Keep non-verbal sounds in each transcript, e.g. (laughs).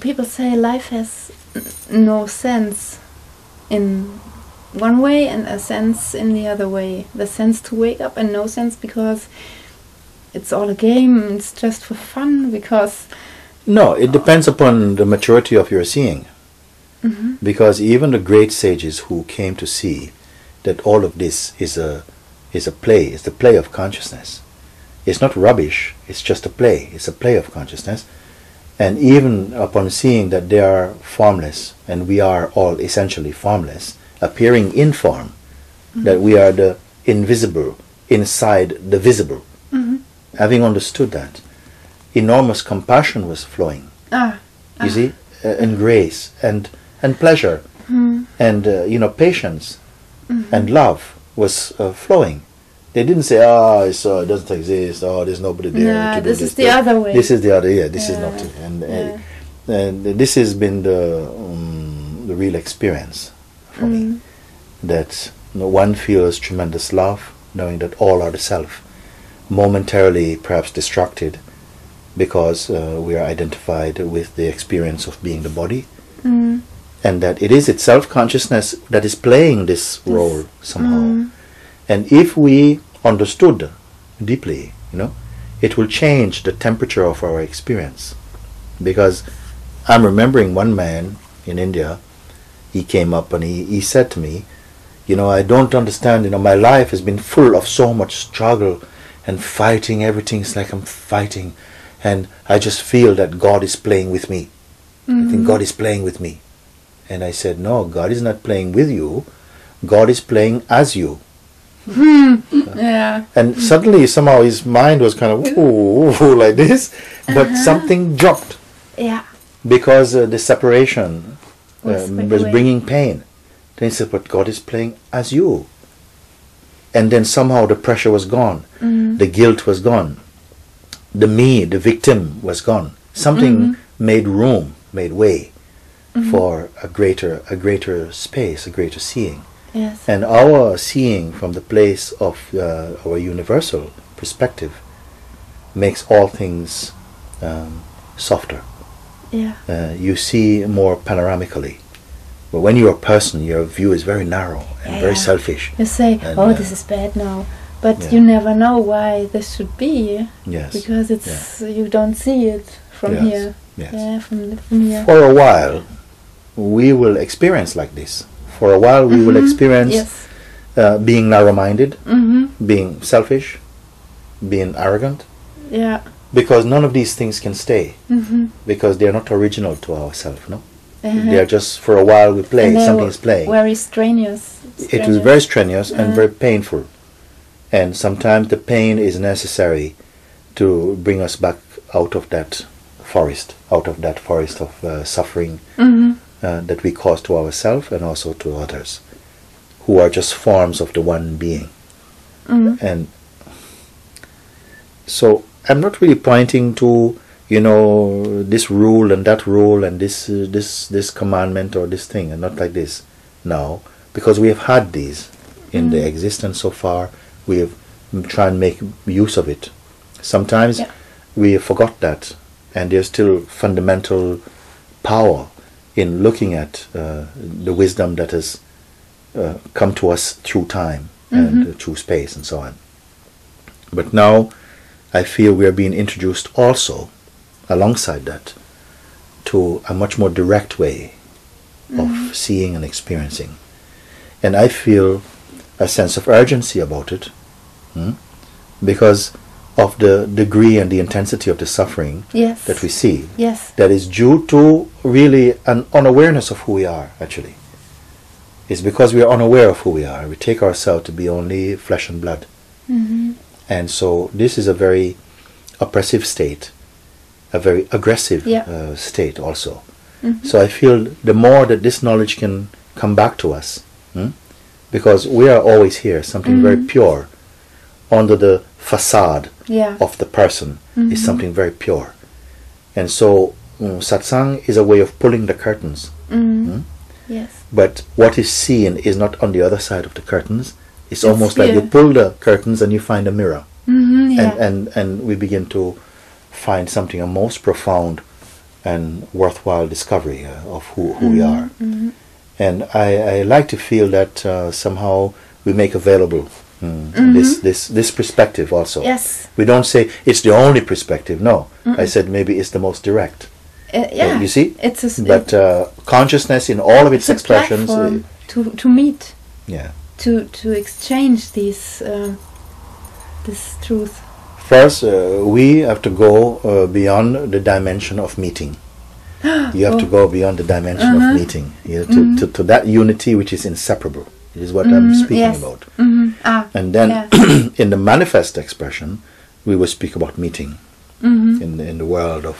People say life has no sense in one way and a sense in the other way. The sense to wake up and no sense because it's all a game. It's just for fun because No, it depends upon the maturity of your seeing. Mhm. Because even the great sages who came to see that all of this is a is a play, it's the play of consciousness. It's not rubbish, it's just a play, it's a play of consciousness. And even upon seeing that they are formless, and we are all essentially formless, appearing in form, that we are the invisible inside the visible, Mhm. having understood that, enormous compassion was flowing ah, you see, uh, and grace and and pleasure hmm, and uh, you know patience Mm-hmm. and love was uh, flowing. They didn't say, "Ah, it's, uh, it doesn't exist. Oh, there's nobody there." Yeah, to do this this is the other way. This is the other. Yeah, this is not. And uh, and this has been the um, the real experience for me. Mm. That you know, one feels tremendous love, knowing that all are the self, momentarily perhaps distracted because uh, we are identified with the experience of being the body mm, and that it is itself consciousness that is playing this role somehow. Mm. And if we understood deeply, you know, it will change the temperature of our experience. Because I'm remembering one man in India, he came up and he, he said to me, you know, I don't understand, you know, my life has been full of so much struggle and fighting, everything's like I'm fighting. And I just feel that God is playing with me. I Mm-hmm. think God is playing with me. And I said, No, God is not playing with you. God is playing as you. Yeah, And suddenly, somehow, his mind was kind of (laughs) ooh, (laughs) like this, but something dropped. Yeah, because uh, the separation Was um, was bringing pain. Then he said, But God is playing as you. And then somehow the pressure was gone, mm, the guilt was gone, the me, the victim was gone. Something Mm-hmm. made room, made way for a greater, a greater space, a greater seeing. Yes, And our seeing from the place of uh, our universal perspective makes all things um, softer. yeah, Uh, you see more panoramically. But when you're a person, your view is very narrow and very selfish. you say, And, oh, uh, this is bad now, but yeah. you never know why this should be Yes. because it's you don't see it from Yes, here. yes. Yeah, from from here. For a while, we will experience like this. For a while, we will Mhm. experience Yes. uh, being narrow-minded, Mhm. being selfish, being arrogant, Yeah. because none of these things can stay. Mhm. because they are not original to ourselves. No, Uh-huh. they are just for a while we play something is playing. Very strenuous. It is strenuous. very strenuous and Uh. very painful, and sometimes the pain is necessary to bring us back out of that forest, out of that forest of uh, suffering Mhm. Uh, that we cause to ourselves and also to others, who are just forms of the one being. Mhm. And so I'm not really pointing to you know this rule and that rule and this uh, this this commandment or this thing and not like this now because we have had these in the existence so far we have tried and make use of it sometimes Yeah. we forgot that and there's still fundamental power in looking at uh, the wisdom that has uh, come to us through time and uh, through space and so on. But now I feel we are being introduced also, alongside that, to a much more direct way of seeing and experiencing. And I feel a sense of urgency about it hmm, because of the degree and the intensity of the suffering Yes. that we see Yes. that is due to really an unawareness of who we are, actually. It's because we are unaware of who we are. We take ourselves to be only flesh and blood. Mhm. And so this is a very oppressive state, a very aggressive Yeah. uh, state also. Mhm. So I feel the more that this knowledge can come back to us, hmm, because we are always here, something very Mhm. pure, under the facade Yeah. of the person is Mhm. something very pure. And so mm, satsang is a way of pulling the curtains. Mhm. Hmm? Yes. But what is seen is not on the other side of the curtains. It's, It's almost like you pull the curtains and you find a mirror. Mhm. Yeah. And, and, and we begin to find something, a most profound and worthwhile discovery uh, of who, who we are. mhm. And I, I like to feel that uh, somehow we make available mm, this, this, this perspective also. Yes. We don't say it's the only perspective. No, I said maybe it's the most direct. Uh, yeah. you see? It's a, But uh, consciousness in all of its, it's expressions. platform uh, to to meet, yeah. to to exchange these uh, this truth. First, uh, we have to go uh, beyond the dimension of meeting. (gasps) You have to Oh. go beyond the dimension Uh-huh. of meeting, you know, to, to, to that unity which is inseparable. It is what I'm Mhm, speaking yes. about. hmm Ah. And then Yeah. (clears throat) in the manifest expression, we will speak about meeting hmm in, in the world of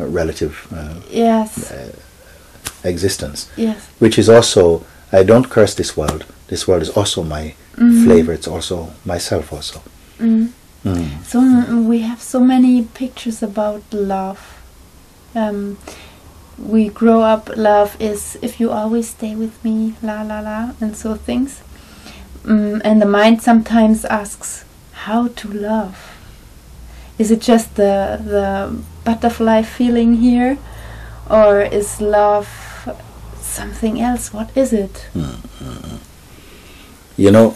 uh, relative uh, Yes. existence, Yes. which is also, I don't curse this world. This world is also my Mhm. flavor. It's also myself also. Mm. Mm. So mm, we have so many pictures about love. Um, we grow up. Love is if you always stay with me, la la la, and so things. Mm, and the mind sometimes asks, how to love? Is it just the the butterfly feeling here, or is love something else? What is it? You know,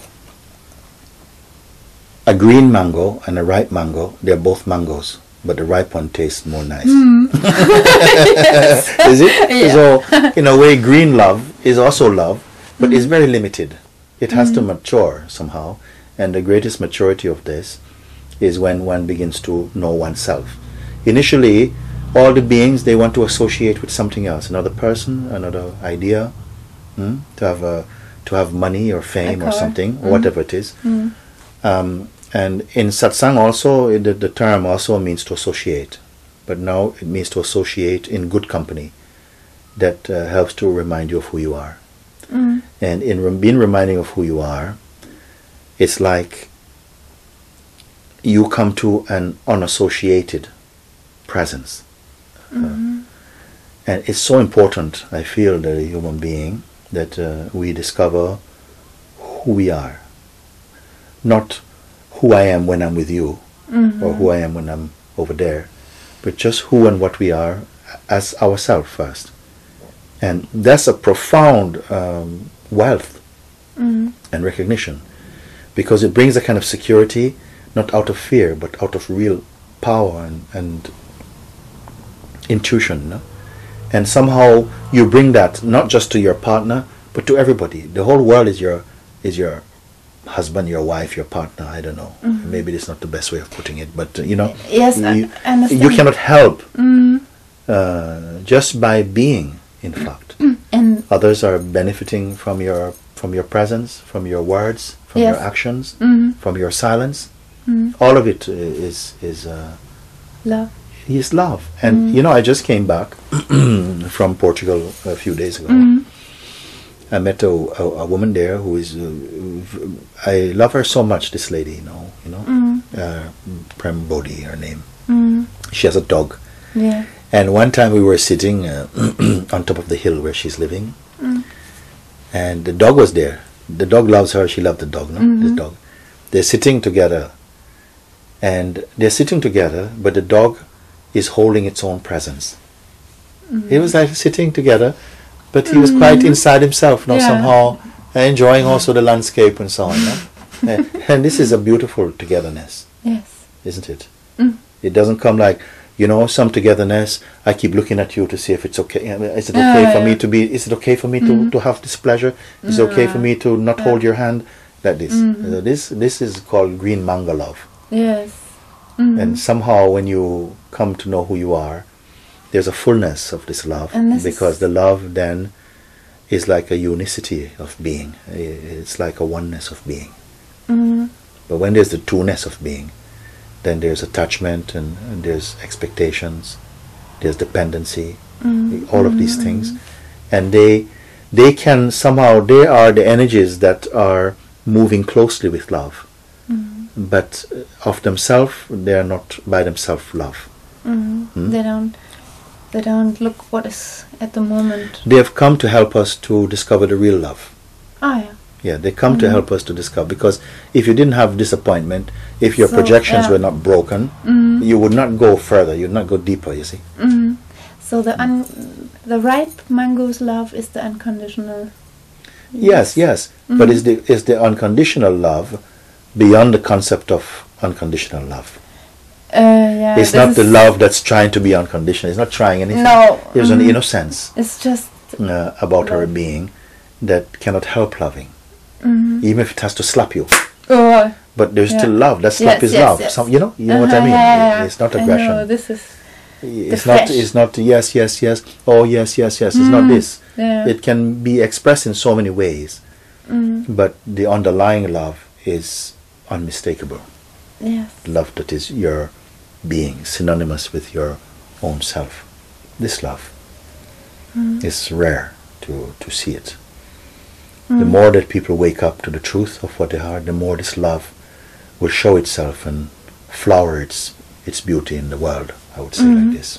a green mango and a ripe mango, they're both mangoes, but the ripe one tastes more nice. (laughs) (laughs) Is it? Yeah. So, in a way, green love is also love, but it's very limited. It has to mature somehow, and the greatest maturity of this is when one begins to know oneself. Initially, all the beings they want to associate with something else, another person, another idea, hmm, to have a, to have money or fame or something, or Mm. whatever it is. Mm. Um, and in satsang also, the, the term also means to associate. But now it means to associate in good company that uh, helps to remind you of who you are. Mm. And in rem- being reminding of who you are, it's like you come to an unassociated presence. Mhm. And it's so important, I feel, that a human being, that uh, we discover who we are. Not who I am when I'm with you, Mhm. or who I am when I'm over there, but just who and what we are as ourselves first. And that's a profound um, wealth Mhm. and recognition because it brings a kind of security, not out of fear, but out of real power and, and intuition. no? And somehow you bring that not just to your partner, but to everybody. The whole world is your is your husband, your wife, your partner. I don't know. Mhm. Maybe it's not the best way of putting it, but uh, you know, Yes, you, I understand. you cannot help Mm. uh, just by being. In fact, And others are benefiting from your from your presence, from your words, from your Yes. actions, Mhm. from your silence. Mm. All of it is is uh, love. is love. And Mm. you know, I just came back (clears throat) from Portugal a few days ago. I met a, a, a woman there who is. Uh, I love her so much. This lady, you know, you know, Mm. uh, Prem Bodhi, her name. Mm. She has a dog. Yeah. And one time we were sitting uh, (clears throat) on top of the hill where she's living, Mm. and the dog was there. The dog loves her. She loved the dog. No, this Mhm. dog. They're sitting together, and they're sitting together, but the dog is holding its own presence. Mm. It was like sitting together, but he was quite Mhm. inside himself. Now Yeah. somehow enjoying also the landscape and so on. no? (laughs) and, this is a beautiful togetherness, Yes. isn't it? Mm. It doesn't come like, you know, some togetherness. I keep looking at you to see if it's okay. Is it Yeah, okay for me to be? Is it okay for me to, Mhm. to have this pleasure? Is it okay for me to not Yeah. hold your hand? Like this. Mhm. Uh, This this is called green manga love. Yes. Mm. And somehow, when you come to know who you are, there's a fullness of this love this because the love then is like a unicity of being. It's like a oneness of being. Mm. But when there's the two-ness of being, then there's attachment and, and there's expectations, there's dependency, Mm. all of these Mm. things, and they they can somehow they are the energies that are moving closely with love, Mm. but uh, of themselves they are not by themselves love. Mm. Hmm? They don't. They don't look what is at the moment. They have come to help us to discover the real love. Ah, yeah. Yeah, they come to Mhm. help us to discover because if you didn't have disappointment, if your So, projections yeah. were not broken, Mm. you would not go further. You'd not go deeper. You see. Mm. So the un, the ripe mango's love is the unconditional. Yes, yes. But is the is the unconditional love beyond the concept of unconditional love? Uh, yeah, it's not the love that's trying to be unconditional. It's not trying anything. No, There's an mhm. innocence It's just uh, about our Love. being that cannot help loving, mhm. even if it has to slap you. oh, But there's Yeah. still love. That slap Yes, is yes, love. yes. Some, you know, you know what I uh-huh, mean. yeah, yeah. It's not I aggression. know, this is it's not. flesh. It's not. Yes, yes, yes. Oh, yes, yes, yes. It's not Mm. this. It can be expressed in so many ways, mm, but the underlying love is unmistakable. yes. Love that is your being, synonymous with your own self. This love Mm. is rare to, to see it. The Mm. more that people wake up to the truth of what they are, the more this love will show itself and flower its its beauty in the world. I would say Mhm. like this.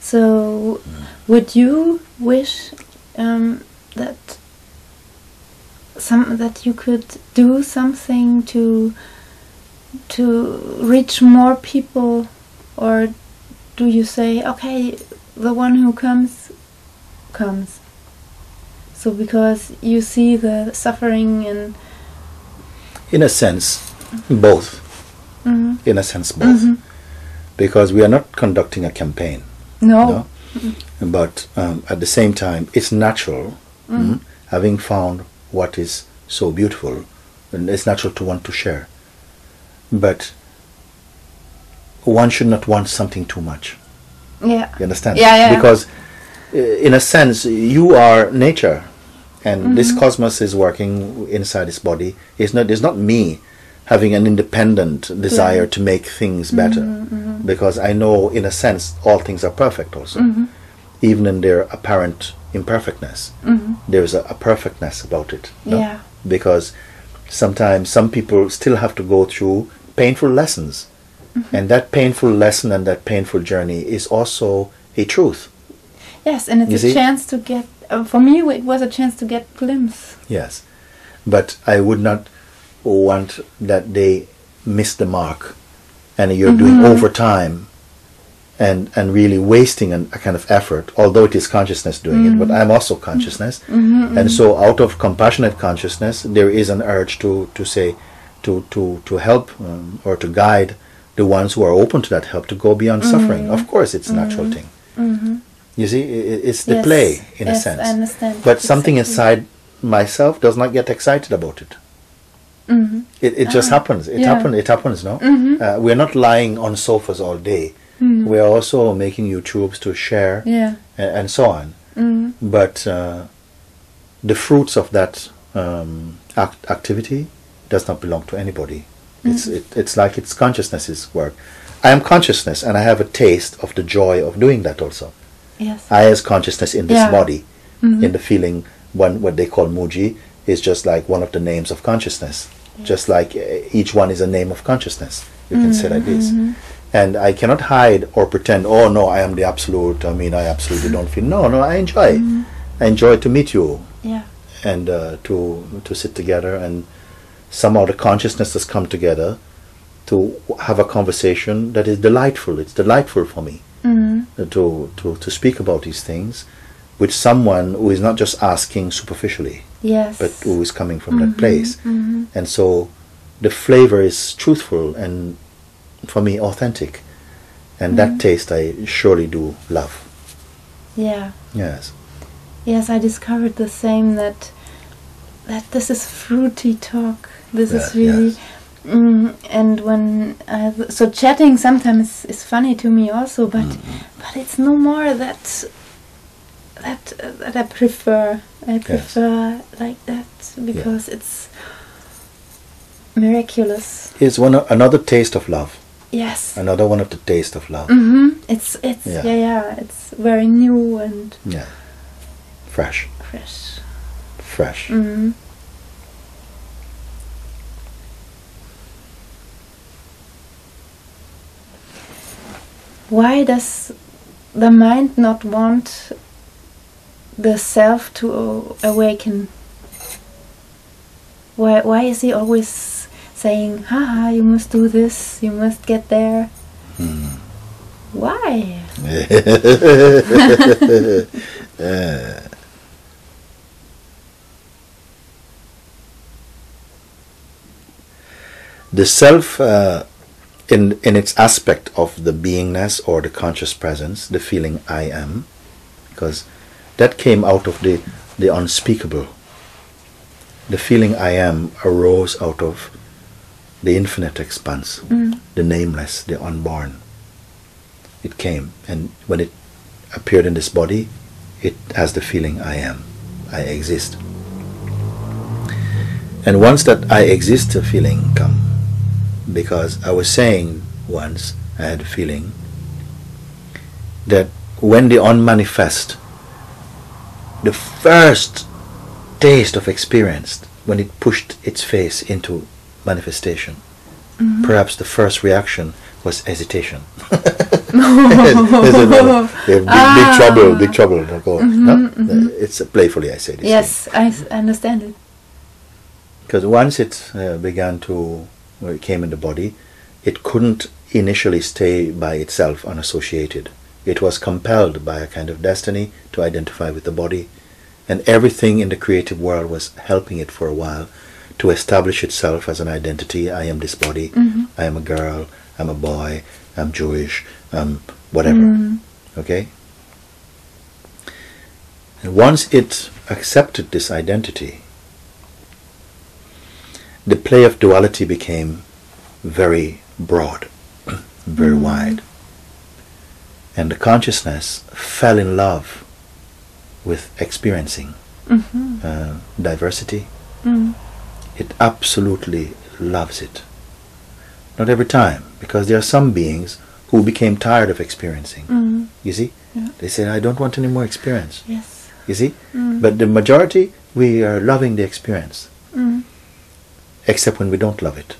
So, would you wish um, that some that you could do something to to reach more people, or do you say, okay, the one who comes comes? So because you see the suffering and In a sense, both. Mhm. In a sense, both. Mhm. Because we are not conducting a campaign. no, No? But um, at the same time, it's natural, mm, having found what is so beautiful, and it's natural to want to share. But one should not want something too much. yeah, You understand? Yeah, yeah. Because, uh, in a sense, you are nature, and this cosmos is working inside this body. It's not. It's not me having an independent desire to make things better, because I know, in a sense, all things are perfect. Also, even in their apparent imperfectness, Mhm. there's a, a perfectness about it. no? yeah, because sometimes some people still have to go through painful lessons and that painful lesson and that painful journey is also a truth yes, and it's You a see? chance to get. Uh, for me, it was a chance to get glimpse. yes but i would not want that they miss the mark and you're doing overtime and and really wasting an, a kind of effort although it is consciousness doing it but i'm also consciousness. And so out of compassionate consciousness there is an urge to to say to to to help um, or to guide the ones who are open to that help to go beyond suffering. Of course it's a natural thing. Mm-hmm. you see it's the Yes, play in a yes, sense. I understand. but something Exactly. inside myself does not get excited about it. Mhm. it, it just Ah, happens. It yeah. happens it happens no? Mhm. uh, we're not lying on sofas all day Mm. we're also making youtubes to share Yeah. and, and so on Mm. but uh, the fruits of that um, act- activity does not belong to anybody it's Mm-hmm. it, it's like it's consciousness's work i am consciousness and i have a taste of the joy of doing that also Yes. i as consciousness in this Yeah. body Mhm. in the feeling one what they call Mooji is just like one of the names of consciousness just like uh, each one is a name of consciousness you can say like this Mhm. And i cannot hide or pretend oh no i am the absolute i mean i absolutely don't feel no no i enjoy i enjoy to meet you Yeah. and uh, to to sit together and somehow the consciousness has come together to have a conversation that is delightful it's delightful for me Mm. to, to, to speak about these things with someone who is not just asking superficially, Yes. but who is coming from that Mhm, place. mhm. And so the flavor is truthful and, for me, authentic. And that taste I surely do love. Yeah. Yes. Yes, I discovered the same that that this is fruity talk. This Yeah, is really. yes. Mm, and when I, so chatting sometimes is funny to me also, but Mm-hmm. but it's no more that that uh, that I prefer. I prefer like that because it's miraculous. Here's one another taste of love. Yes. Another one of the taste of love. Mm-hmm. It's it's Yeah. yeah. yeah it's very new and Yeah. Fresh. fresh. Fresh. Mm-hmm. Why does the mind not want the self to awaken? Why why is he always saying, haha, you must do this, you must get there? Mm. Why? (laughs) the self uh, in in its aspect of the beingness or the conscious presence the feeling i am because that came out of the the unspeakable the feeling i am arose out of the infinite expanse the nameless the unborn. It came and when it appeared in this body it has the feeling i am. I exist. And once that i exist feeling come because I was saying once, I had a feeling that when the unmanifest, the first taste of experience, when it pushed its face into manifestation, perhaps the first reaction was hesitation. (laughs) "No, big, big ah. trouble, big trouble. Go. Mm-hmm, mm-hmm. No, It's playfully I say this. Yes, I s- understand it. Because once it uh, began to, where it came in the body, it couldn't initially stay by itself unassociated. It was compelled by a kind of destiny to identify with the body, and everything in the creative world was helping it for a while to establish itself as an identity. I am this body. Mm-hmm. I am a girl. I'm a boy. I'm Jewish. I'm whatever. Mm-hmm. Okay. And once it accepted this identity, the play of duality became very broad, (clears throat) very mm-hmm. wide. And the consciousness fell in love with experiencing uh, diversity. It absolutely loves it. Not every time, because there are some beings who became tired of experiencing. Mm-hmm. You see? Yeah. They said, I don't want any more experience. Yes. You see? Mm-hmm. But the majority, we are loving the experience mm-hmm. except when we don't love it.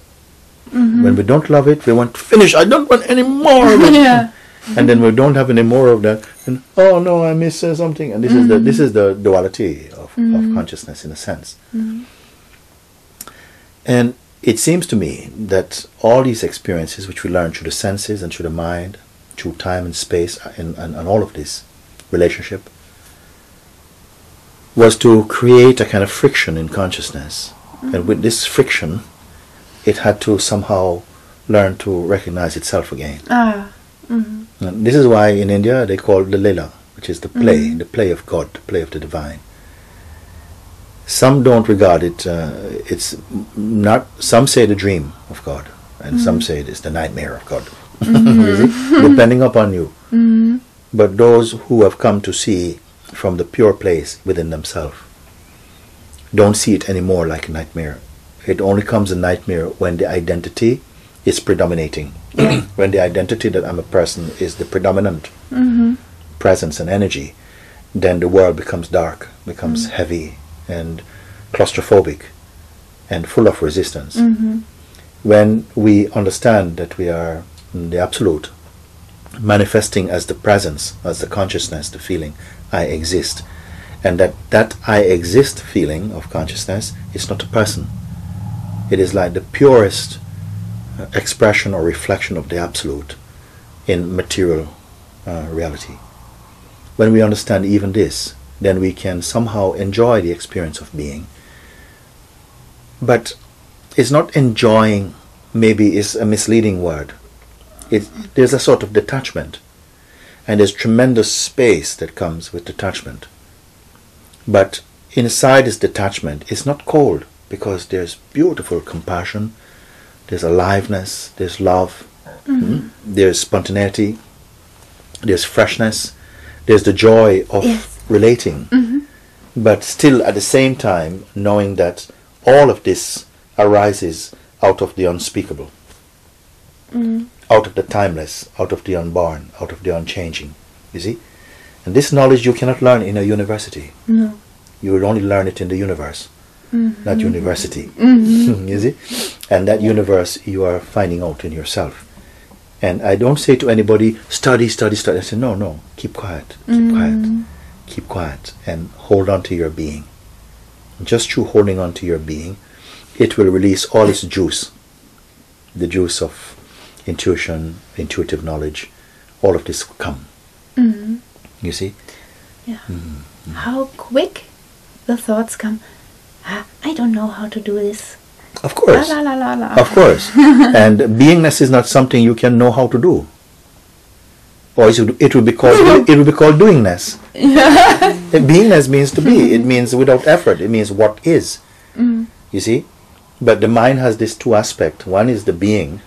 When we don't love it, we want to finish. I don't want any more of (laughs) it. yeah. And then we don't have any more of that. And oh no, I miss uh, something. And this is the this is the duality of, of consciousness in a sense. And it seems to me that all these experiences, which we learn through the senses and through the mind, through time and space, and, and, and all of this relationship, was to create a kind of friction in consciousness. And with this friction, it had to somehow learn to recognize itself again. Ah. mhm. And this is why in India they call it the Lila, which is the play, the play of God, the play of the divine. Some don't regard it, uh, it's not, some say the dream of God, and some mm-hmm. say it's the nightmare of God. Mm-hmm. (laughs) See? (laughs) Depending upon you. Mm-hmm. But those who have come to see from the pure place within themselves don't see it anymore like a nightmare. It only comes a nightmare when the identity is predominating. (clears throat) when the identity that I'm a person is the predominant presence and energy, then the world becomes dark, becomes mm. heavy and claustrophobic and full of resistance. When we understand that we are the absolute, manifesting as the presence, as the consciousness, the feeling, I exist, and that that I exist feeling of consciousness is not a person. It is like the purest uh, expression or reflection of the absolute in material uh, reality. When we understand even this, then we can somehow enjoy the experience of being. But it's not enjoying, maybe is a misleading word. It, there's a sort of detachment, and there's tremendous space that comes with detachment. But inside this detachment, it's not cold because there's beautiful compassion, there's aliveness, there's love, mm, there's spontaneity, there's freshness, there's the joy of Yes. Relating. Mm-hmm. But still, at the same time, knowing that all of this arises out of the unspeakable, mm-hmm. out of the timeless, out of the unborn, out of the unchanging. You see? And this knowledge you cannot learn in a university. No. You will only learn it in the universe, mm-hmm. not university. (laughs) you see? And that universe you are finding out in yourself. And I don't say to anybody, study, study, study. I say, no, no, keep quiet, keep quiet, keep quiet, and hold on to your being. Just through holding on to your being, it will release all its juice the juice of intuition, intuitive knowledge, all of this will come. Mhm. You see? Yeah. How quick the thoughts come. Ah, I don't know how to do this. Of course. La la la. Of course. (laughs) and beingness is not something you can know how to do. Or it would, it would be called (laughs) it would be called doingness. (laughs) Beingness means to be. It means without effort. It means what is. Mm-hmm. You see? But the mind has these two aspects. One is the being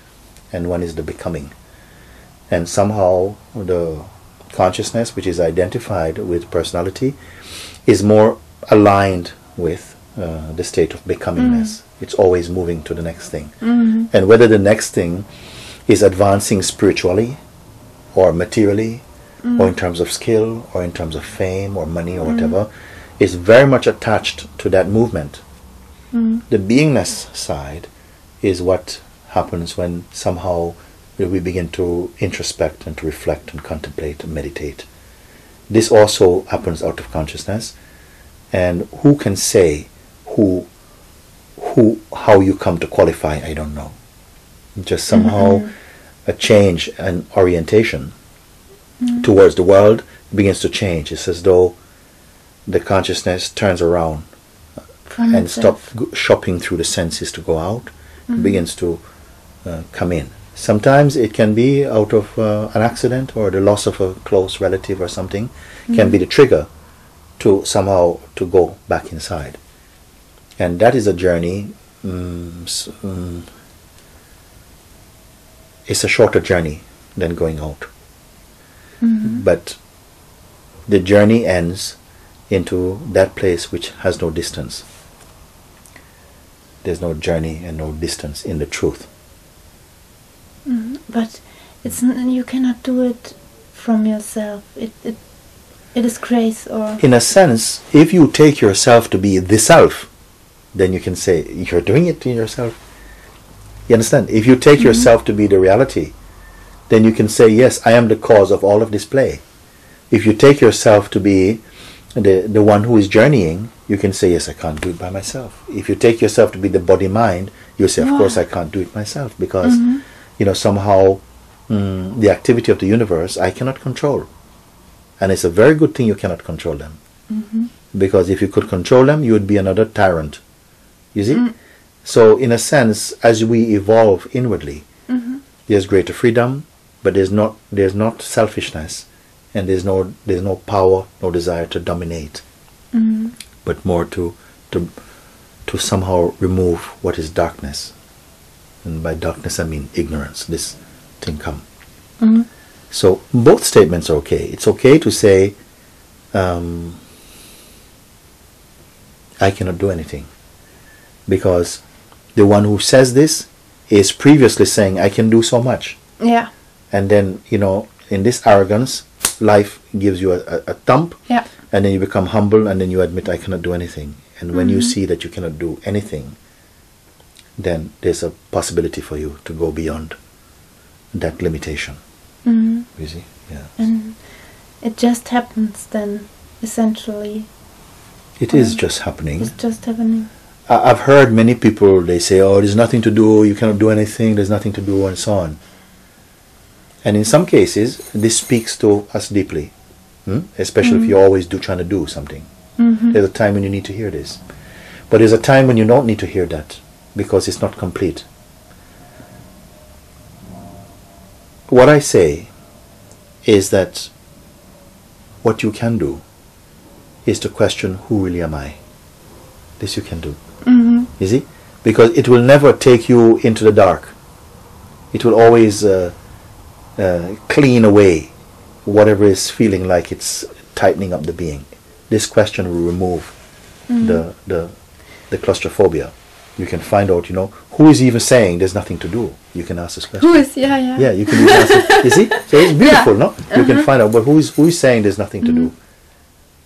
and one is the becoming. And somehow the consciousness which is identified with personality is more aligned with uh, the state of becomingness. Mm-hmm. It's always moving to the next thing. Mm-hmm. And whether the next thing is advancing spiritually or materially or in terms of skill or in terms of fame or money or whatever is very much attached to that movement. The beingness side is what happens when somehow we begin to introspect and to reflect and contemplate and meditate. This also happens out of consciousness. And who can say who who how you come to qualify, I don't know. Just somehow mm-hmm. A change and orientation towards the world begins to change. It's as though the consciousness turns around From and stop itself. g- shopping through the senses to go out, begins to uh, come in. Sometimes it can be out of uh, an accident or the loss of a close relative or something, can be the trigger to somehow to go back inside. And that is a journey. Mm, mm, it's a shorter journey than going out, mm-hmm. but the journey ends into that place which has no distance. There's no journey and no distance in the truth. Mm-hmm. But it's n- you cannot do it from yourself. It it it is grace or In a sense, if you take yourself to be the self, then you can say you're doing it to yourself. You understand? If you take mm-hmm. yourself to be the reality, then you can say, Yes, I am the cause of all of this play. If you take yourself to be the, the one who is journeying, you can say, Yes, I can't do it by myself. If you take yourself to be the body mind, you say, Of Wow. course, I can't do it myself because, mm-hmm. you know, somehow mm, the activity of the universe I cannot control. And it's a very good thing you cannot control them. Mm-hmm. Because if you could control them, you would be another tyrant. You see? Mm. So, in a sense, as we evolve inwardly, mm-hmm. there's greater freedom, but there's not there's not selfishness, and there's no there's no power, no desire to dominate, mm-hmm. but more to to to somehow remove what is darkness. And by darkness, I mean ignorance. This thing come. Mm-hmm. So both statements are okay. It's okay to say, um, I cannot do anything. Because the one who says this is previously saying, I can do so much. yeah And then, you know, in this arrogance, life gives you a, a, a thump, yeah and then you become humble, and then you admit, I cannot do anything. And when you see that you cannot do anything, then there's a possibility for you to go beyond that limitation. hmm You see? Yeah. and it just happens then essentially It is just happening. it's just happening. I've heard many people, they say, oh, there's nothing to do, you cannot do anything, there's nothing to do, and so on. And in some cases, this speaks to us deeply, hmm? especially if you're always do, trying to do something. hmm There's a time when you need to hear this. But there's a time when you don't need to hear that because it's not complete. What I say is that what you can do is to question who really am I? This you can do. Hmm You see? Because it will never take you into the dark. It will always uh, uh, clean away whatever is feeling like it's tightening up the being. This question will remove the, the, the claustrophobia. You can find out, you know, who is even saying there's nothing to do. You can ask this question. Who is yeah yeah Yeah, you can even ask it. You see? So it's (laughs) beautiful, no? You can find out, but who is, who is saying there's nothing to do?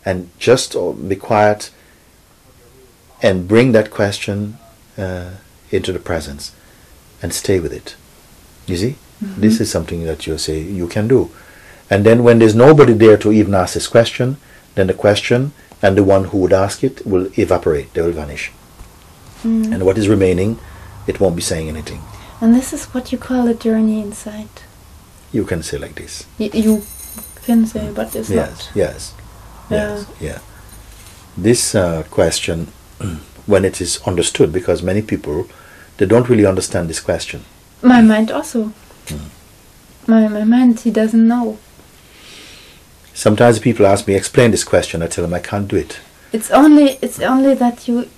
And just uh, be quiet and bring that question uh, into the presence and stay with it. You see? This is something that you say you can do. And then when there's nobody there to even ask this question, then the question and the one who would ask it will evaporate, they will vanish. And what is remaining, it won't be saying anything. and this is what you call a journey inside. You can say like this. Y- you can say, but it's yes, not. yes, Yeah. yes, yeah. This uh, question, when it is understood, because many people they don't really understand this question. My mind also. Hmm. My my mind, he doesn't know. Sometimes people ask me, explain this question. I tell them I can't do it. It's only it's only that you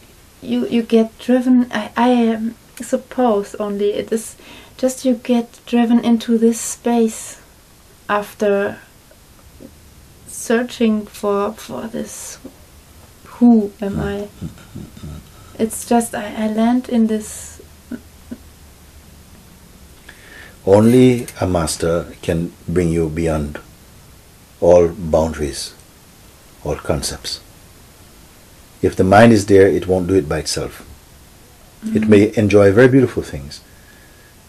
you you get driven. I I um, suppose only it is just you get driven into this space after searching for for this. Who am I? It's just I, I land in this. Only a master can bring you beyond all boundaries, all concepts. If the mind is there, it won't do it by itself. It may enjoy very beautiful things.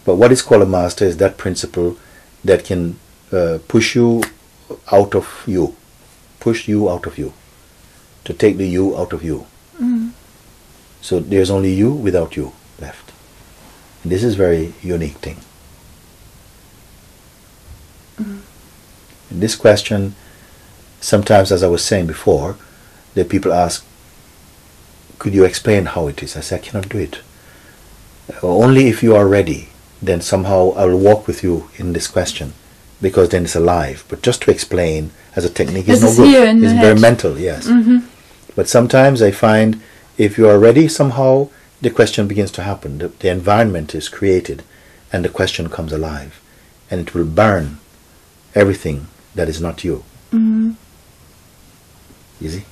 But what is called a master is that principle that can uh, push you out of you, push you out of you, to take the you out of you. Mm. So there's only you without you left. And this is very unique thing. In this question, sometimes, as I was saying before, the people ask, "Could you explain how it is?" I say, "I cannot do it. Only if you are ready, then somehow I will walk with you in this question, because then it's alive. But just to explain as a technique is no is good. here in the it's very mental, yes. hmm But sometimes I find if you are ready, somehow the question begins to happen. The, the environment is created and the question comes alive. And it will burn everything that is not you. hmm Easy?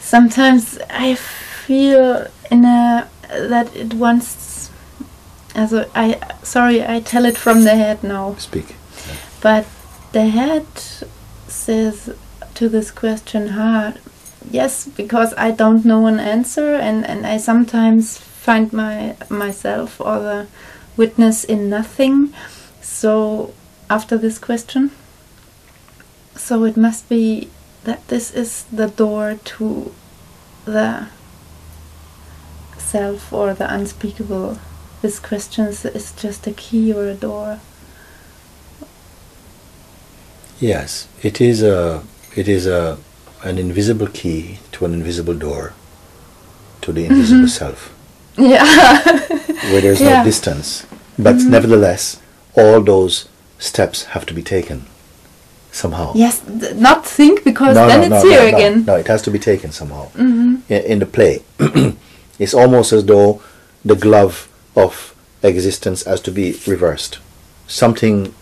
Sometimes I feel in a that it wants. Also, I sorry, I tell it from the head now, Speak. but the head says to this question, "Ha, yes, because I don't know an answer, and and I sometimes find my myself or the witness in nothing. So after this question, so it must be that this is the door to the self or the unspeakable. This question is- just a key or a door. Yes, it is a it is a an invisible key to an invisible door to the invisible self. Yeah. (laughs) where there's Yeah. no distance. But nevertheless, all those steps have to be taken somehow. yes, th- not think because no, then no, it's no, here again. No, no, it has to be taken somehow. hmm In, in the play, (clears throat) it's almost as though the glove of existence has to be reversed. Something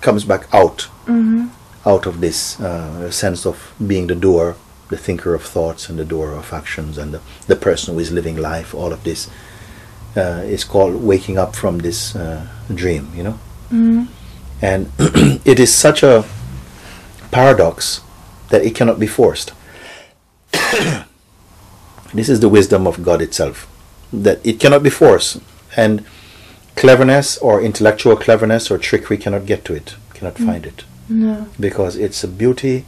comes back out, hmm out of this uh, sense of being the doer, the thinker of thoughts, and the doer of actions, and the, the person who is living life. All of this uh, is called waking up from this uh, dream. You know. hmm And (clears throat) it is such a paradox that it cannot be forced. (coughs) this is the wisdom of God itself, that it cannot be forced. And cleverness or intellectual cleverness or trickery cannot get to it, cannot find it, No. because it's a beauty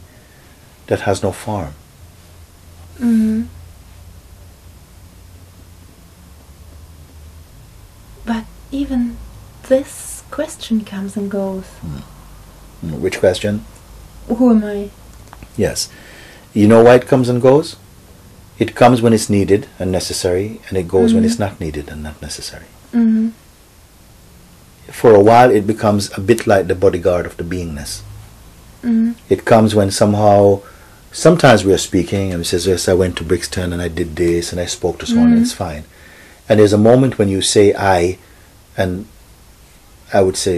that has no form. hmm But even this question comes and goes. Mm, Which question? Who am I? Yes. You know why it comes and goes? It comes when it's needed and necessary, and it goes when Mhm. it's not needed and not necessary. hmm For a while, it becomes a bit like the bodyguard of the beingness. Hmm It comes when somehow, sometimes we are speaking and we says, "Yes, I went to Brixton and I did this and I spoke to someone, and Mhm. it's fine." And there's a moment when you say "I," and I would say,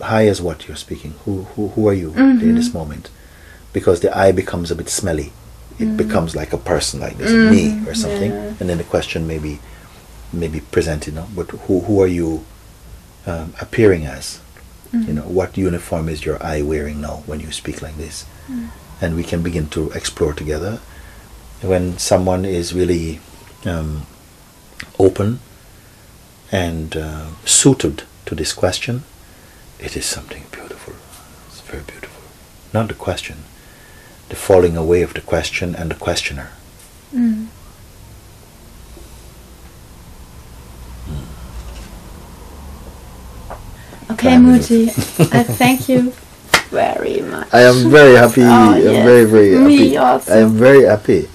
"Hi" is what you're speaking. Who who who are you in Mhm. this moment? Because the "I" becomes a bit smelly. It Mhm. becomes like a person, like this, me or something. yeah. And then the question may be, may be presented. No? But who who are you um, appearing as? You know, what uniform is your I wearing now when you speak like this? And we can begin to explore together. When someone is really um, open and uh, suited to this question, it is something beautiful. It's very beautiful. Not the question, the falling away of the question and the questioner. Mm. Okay. Mooji, I (laughs) thank you very much. I am very happy. Oh, I'm yes. very very Me happy. also. I am very happy